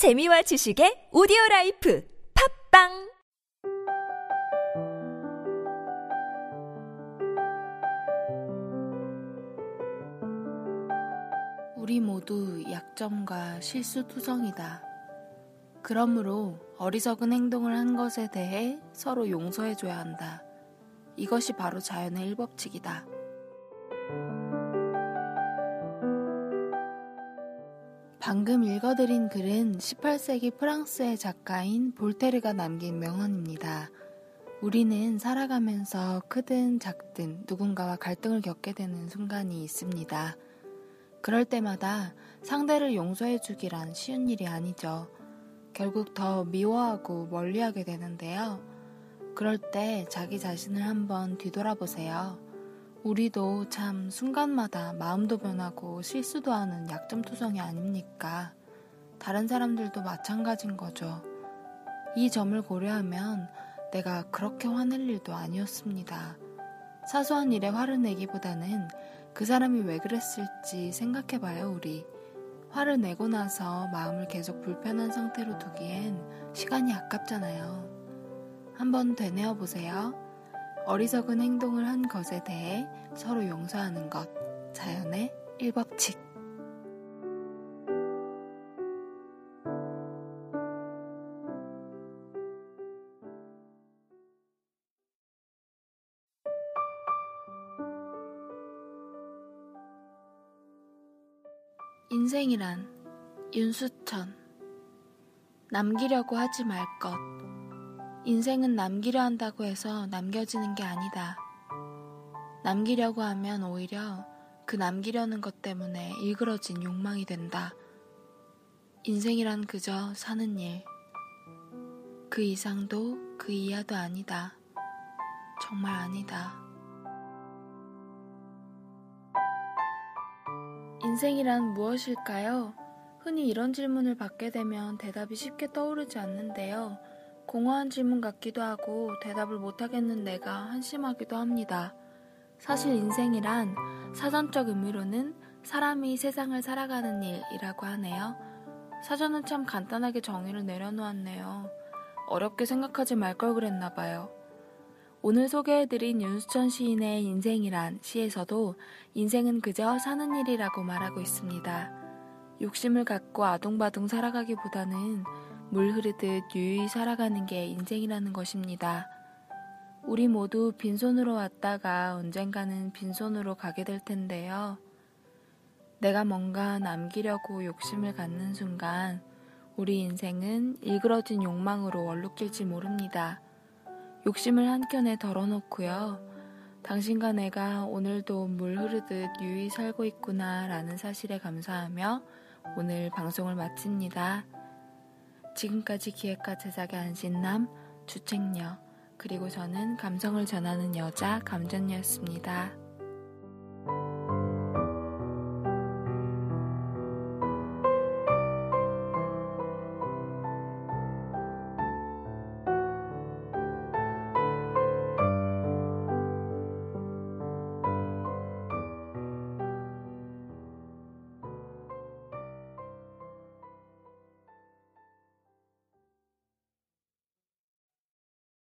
재미와 지식의 오디오 life 팟빵 우리 모두 약점과 실수투성이다. 그러므로 어리석은 행동을 한 것에 대해 서로 용서해줘야 한다. 이것이 바로 자연의 제일법칙이다. 방금 읽어드린 글은 18세기 프랑스의 작가인 볼테르가 남긴 명언입니다. 우리는 살아가면서 크든 작든 누군가와 갈등을 겪게 되는 순간이 있습니다. 그럴 때마다 상대를 용서해주기란 쉬운 일이 아니죠. 결국 더 미워하고 멀리하게 되는데요. 그럴 때 자기 자신을 한번 뒤돌아보세요. 우리도 참 순간마다 마음도 변하고 실수도 하는 약점 투성이 아닙니까? 다른 사람들도 마찬가지인 거죠. 이 점을 고려하면 내가 그렇게 화낼 일도 아니었습니다. 사소한 일에 화를 내기보다는 그 사람이 왜 그랬을지 생각해봐요, 우리. 화를 내고 나서 마음을 계속 불편한 상태로 두기엔 시간이 아깝잖아요. 한번 되뇌어 보세요. 어리석은 행동을 한 것에 대해 서로 용서하는 것. 자연의 일법칙. 인생이란 윤수천 남기려고 하지 말 것. 인생은 남기려 한다고 해서 남겨지는 게 아니다. 남기려고 하면 오히려 그 남기려는 것 때문에 일그러진 욕망이 된다. 인생이란 그저 사는 일. 그 이상도 그 이하도 아니다. 정말 아니다. 인생이란 무엇일까요? 흔히 이런 질문을 받게 되면 대답이 쉽게 떠오르지 않는데요. 공허한 질문 같기도 하고 대답을 못하겠는 내가 한심하기도 합니다. 사실 인생이란 사전적 의미로는 사람이 세상을 살아가는 일이라고 하네요. 사전은 참 간단하게 정의를 내려놓았네요. 어렵게 생각하지 말 걸 그랬나 봐요. 오늘 소개해드린 윤수천 시인의 인생이란 시에서도 인생은 그저 사는 일이라고 말하고 있습니다. 욕심을 갖고 아둥바둥 살아가기보다는 물 흐르듯 유유히 살아가는 게 인생이라는 것입니다. 우리 모두 빈손으로 왔다가 언젠가는 빈손으로 가게 될 텐데요. 내가 뭔가 남기려고 욕심을 갖는 순간 우리 인생은 일그러진 욕망으로 얼룩질지 모릅니다. 욕심을 한켠에 덜어놓고요. 당신과 내가 오늘도 물 흐르듯 유유히 살고 있구나 라는 사실에 감사하며 오늘 방송을 마칩니다. 지금까지 기획과 제작의 안신남, 주책녀, 그리고 저는 감성을 전하는 여자 감전녀였습니다.